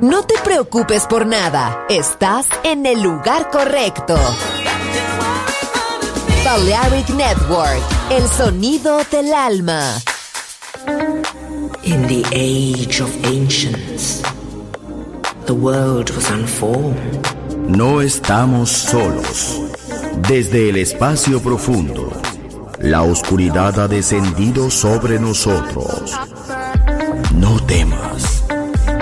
No te preocupes por nada, estás en el lugar correcto. Balearic Network, el sonido del alma. In the age of ancients, the world was unformed. No estamos solos. Desde el espacio profundo, la oscuridad ha descendido sobre nosotros. No temas,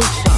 Station.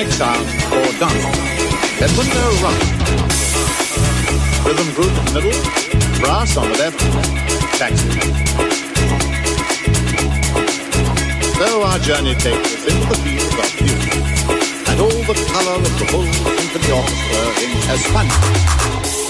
sonic sound called dance. Then no run. Rhythm group in the middle, brass on the left, taxi. So our journey takes us into the field of music and all the color of the full symphony orchestra in Espana.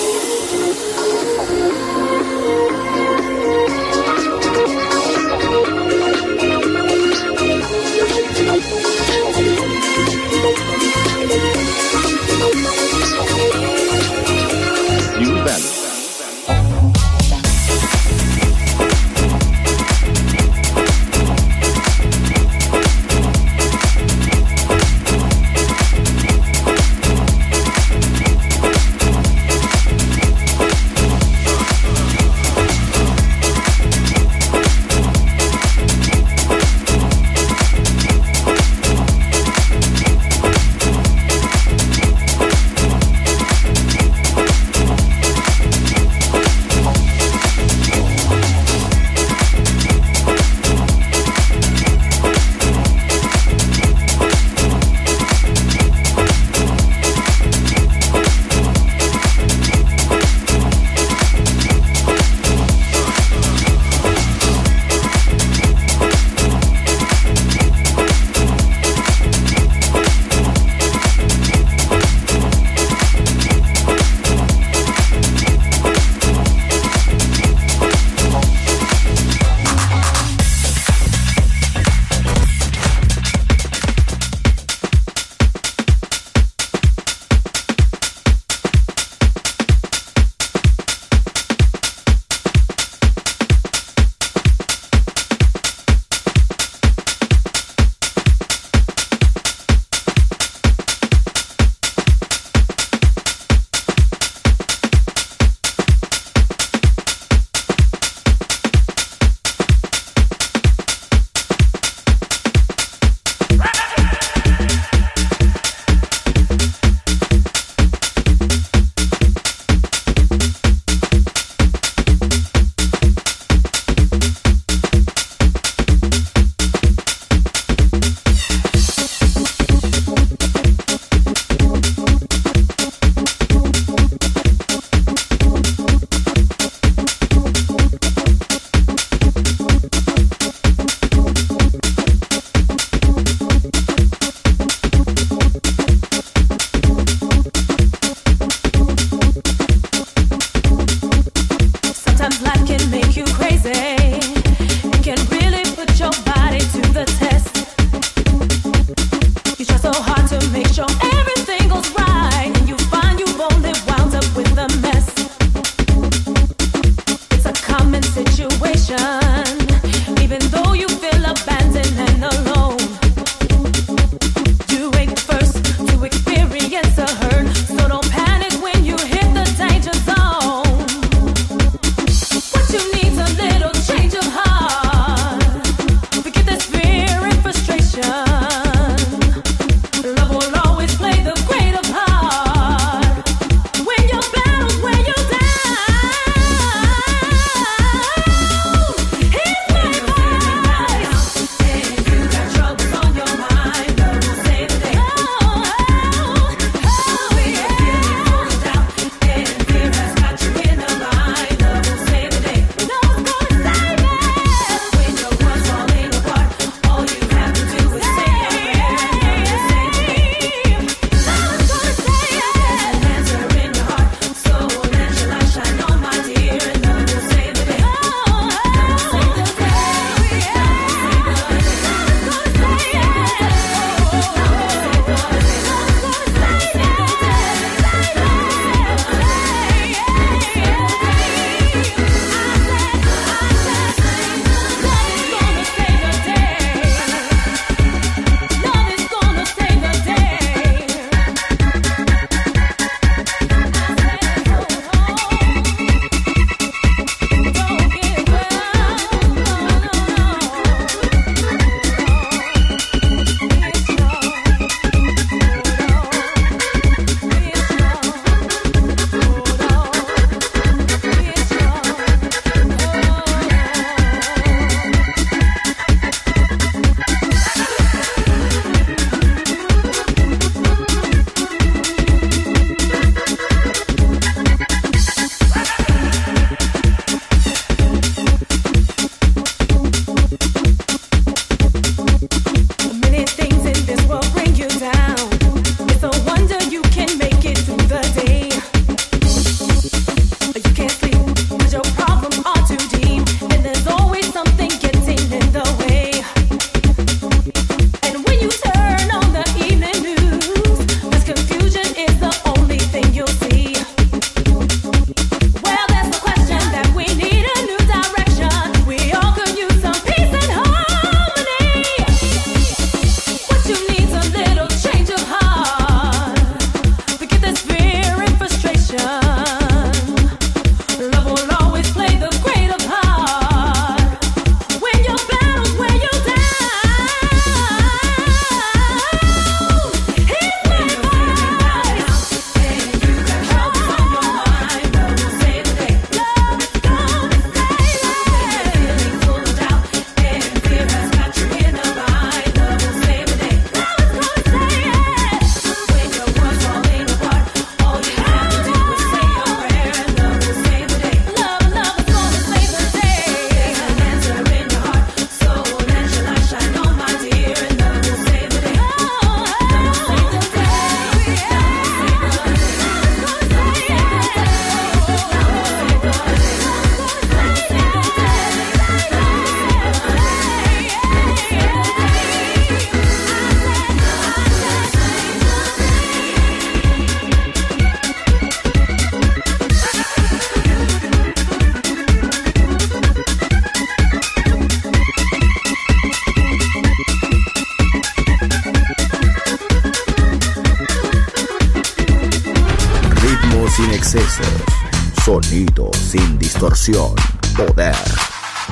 Poder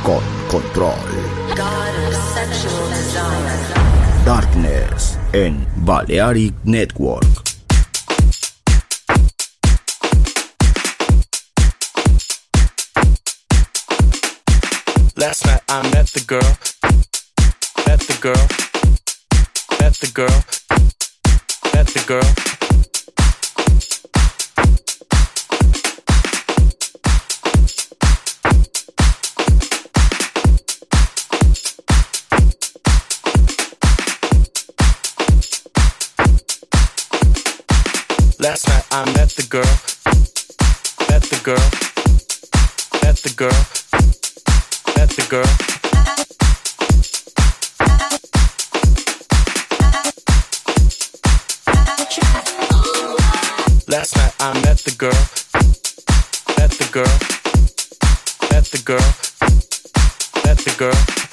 con control. Darkness en Balearic Network. Last night I met the girl, met the girl, met the girl, met the girl. Last night I met the girl, met the girl, met the girl, met the girl. Last night I met the girl, met the girl, met the girl, Met the girl.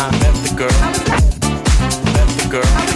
I met the girl. Met the girl.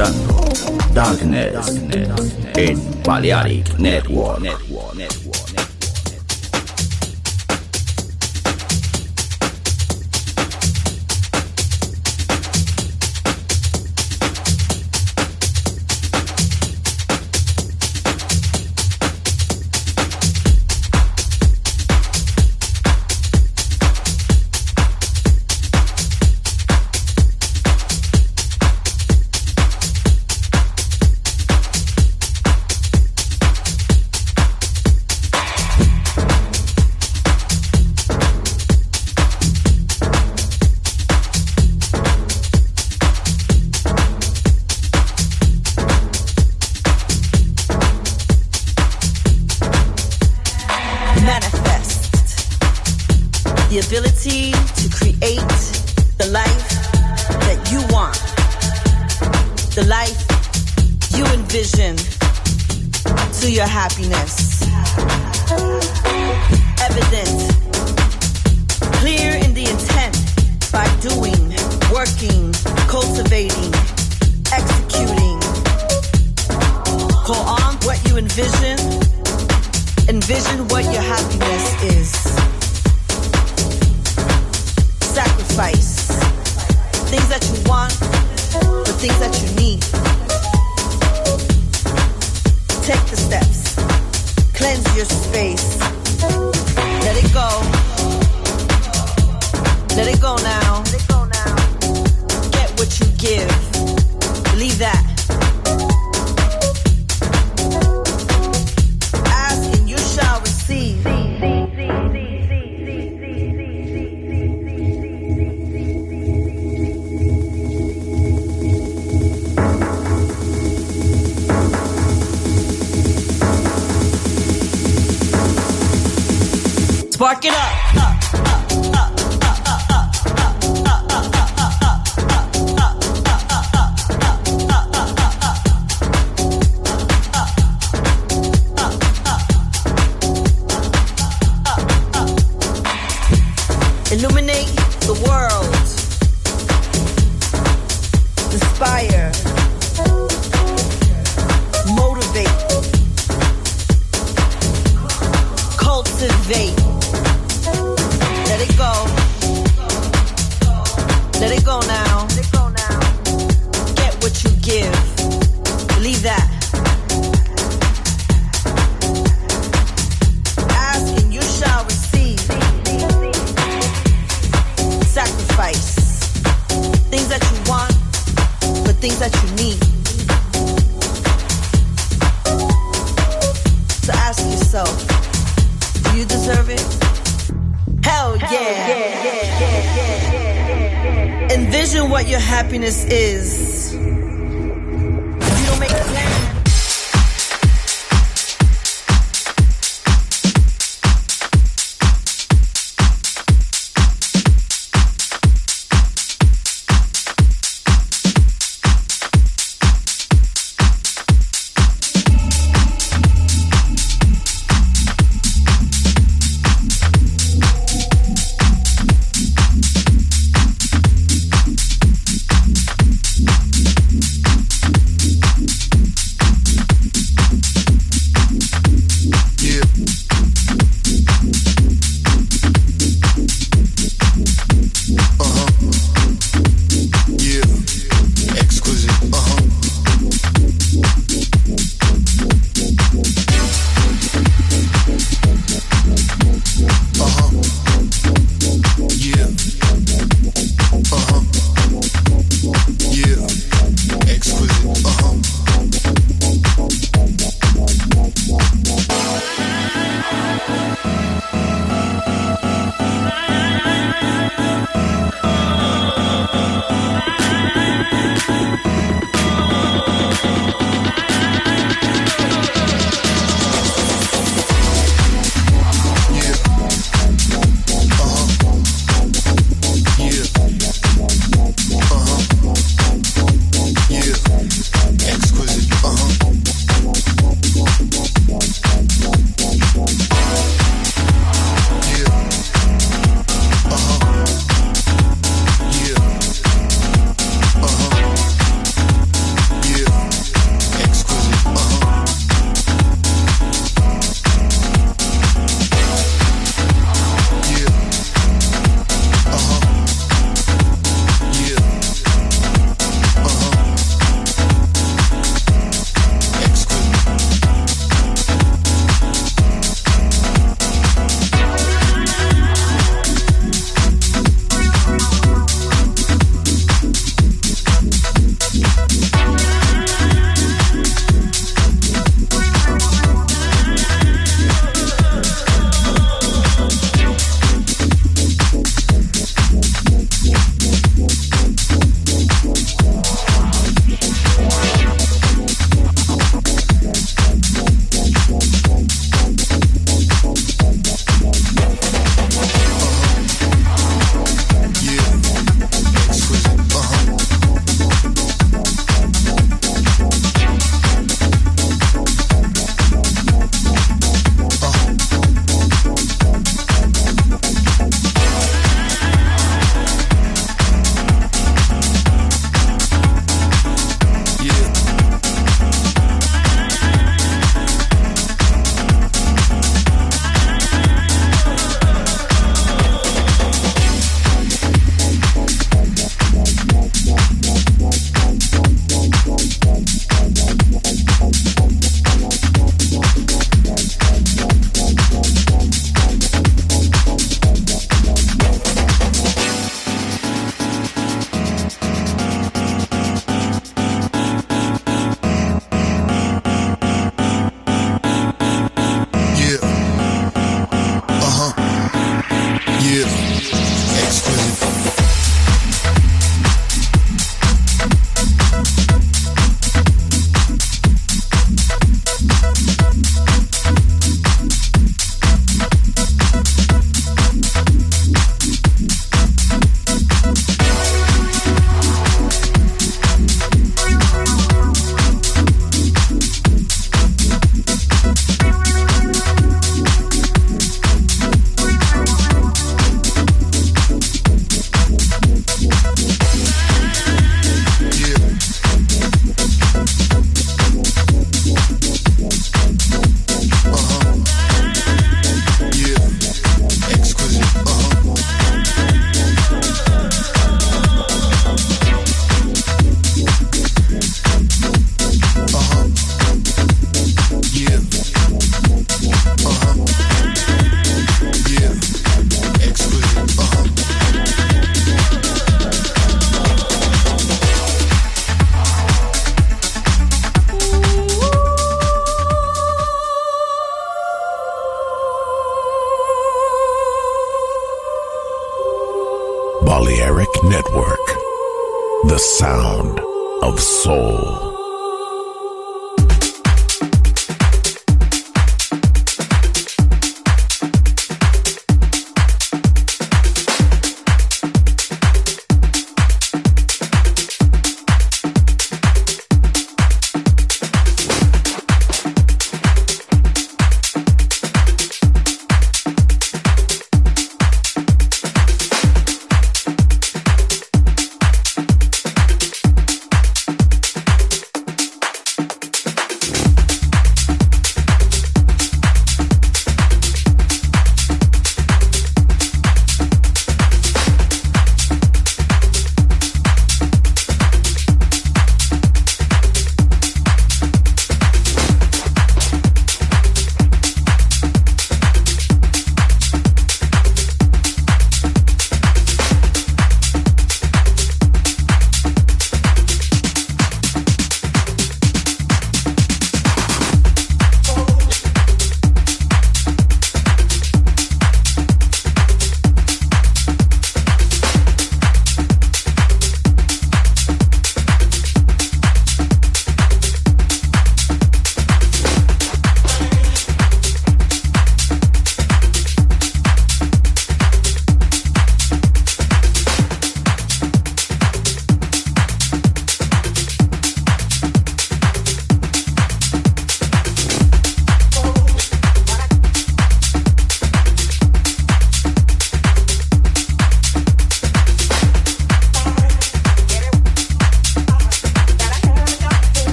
Escuchando Darkness, en Balearic Network. solution to your happiness. Evident, clear in the intent by doing, working, cultivating, executing. Call on what you envision, envision what your happiness is. Sacrifice things that you want, the things that you need Take the steps. Cleanse your space. Let it go. Let it go now. Get what you give. Believe that. Things that you want, but things that you need. So ask yourself, do you deserve it? Hell yeah. Envision what your happiness is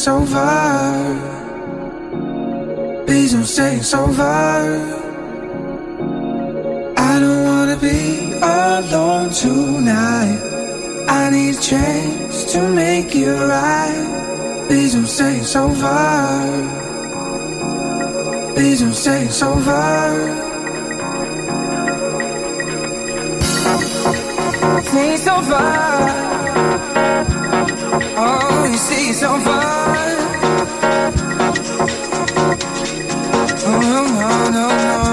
it's over. Please don't say it's over. I don't wanna be alone tonight. I need a chance to make it right. Please don't say it's over. Please don't say it's over. Say it's over. Oh, you say it's over. Oh, no, no, no, no.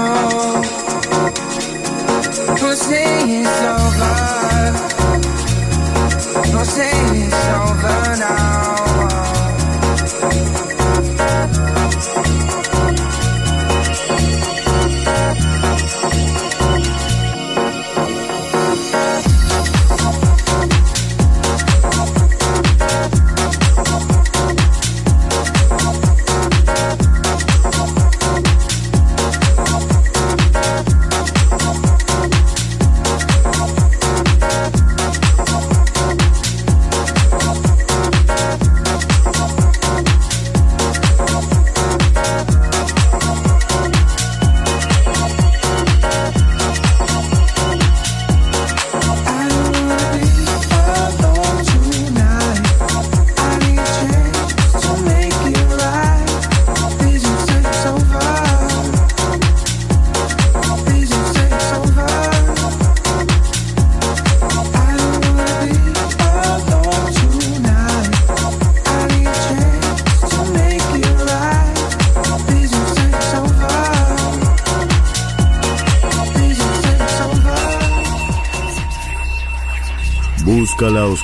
Don't say it's over. Don't say it's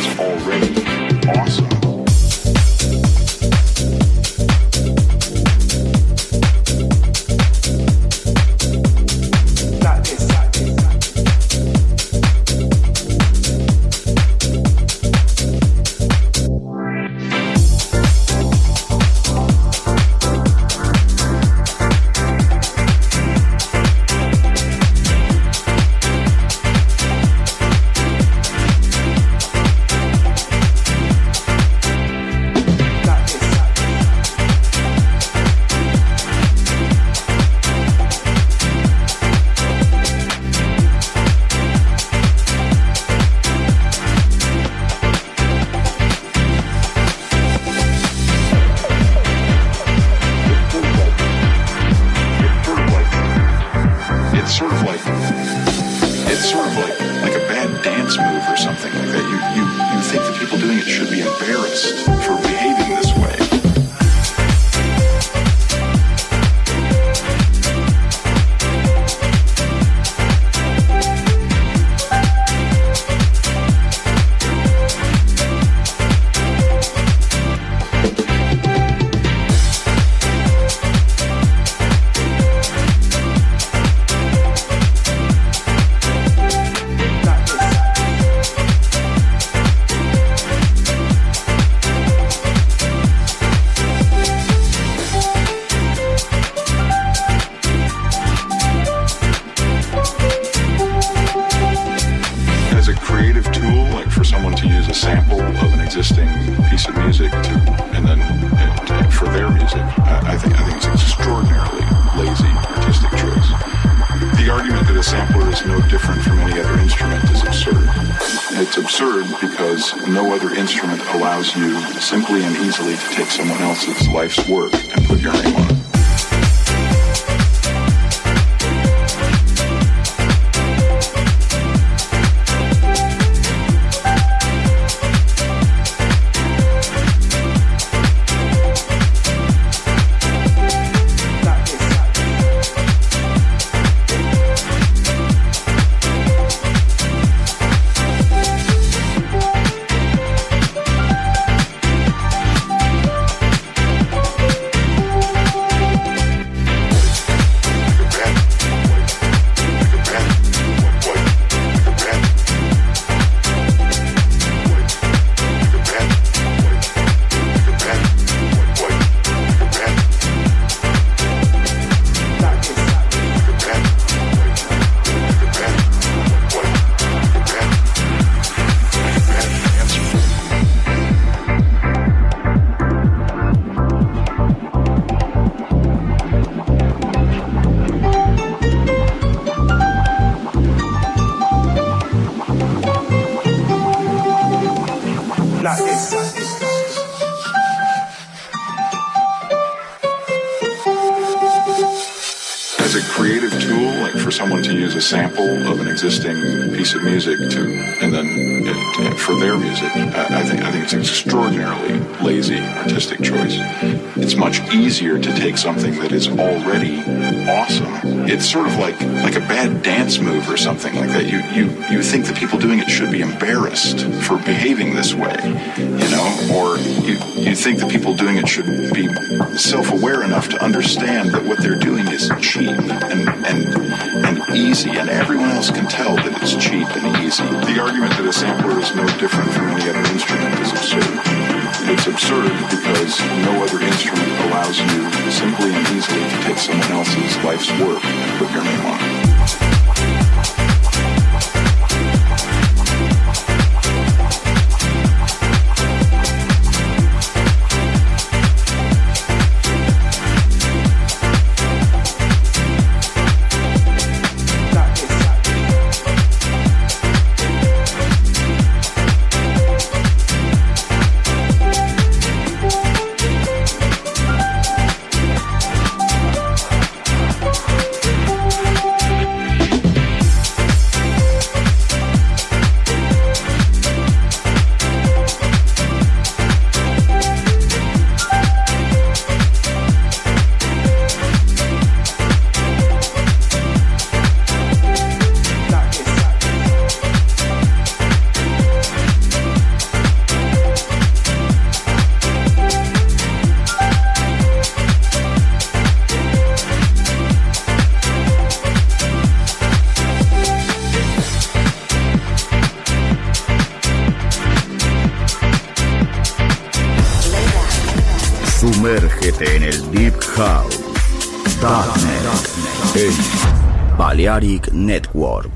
Is already awesome. Sampler is no different from any other instrument is absurd. It's absurd because no other instrument allows you simply and easily to take someone else's life's work and put your name on it. Easier to take something that is already awesome. It's sort of like like a bad dance move or something like that. You you you think the people doing it should be embarrassed for behaving this way, you know, or you you think the people doing it should be self-aware enough to understand that what they're doing is cheap and and and easy, and everyone else can tell that it's cheap and easy. The argument that a sampler is no different from any other instrument is absurd. It's absurd because no other instrument allows you simply and easily to take someone else's life's work and put your name on it. Network.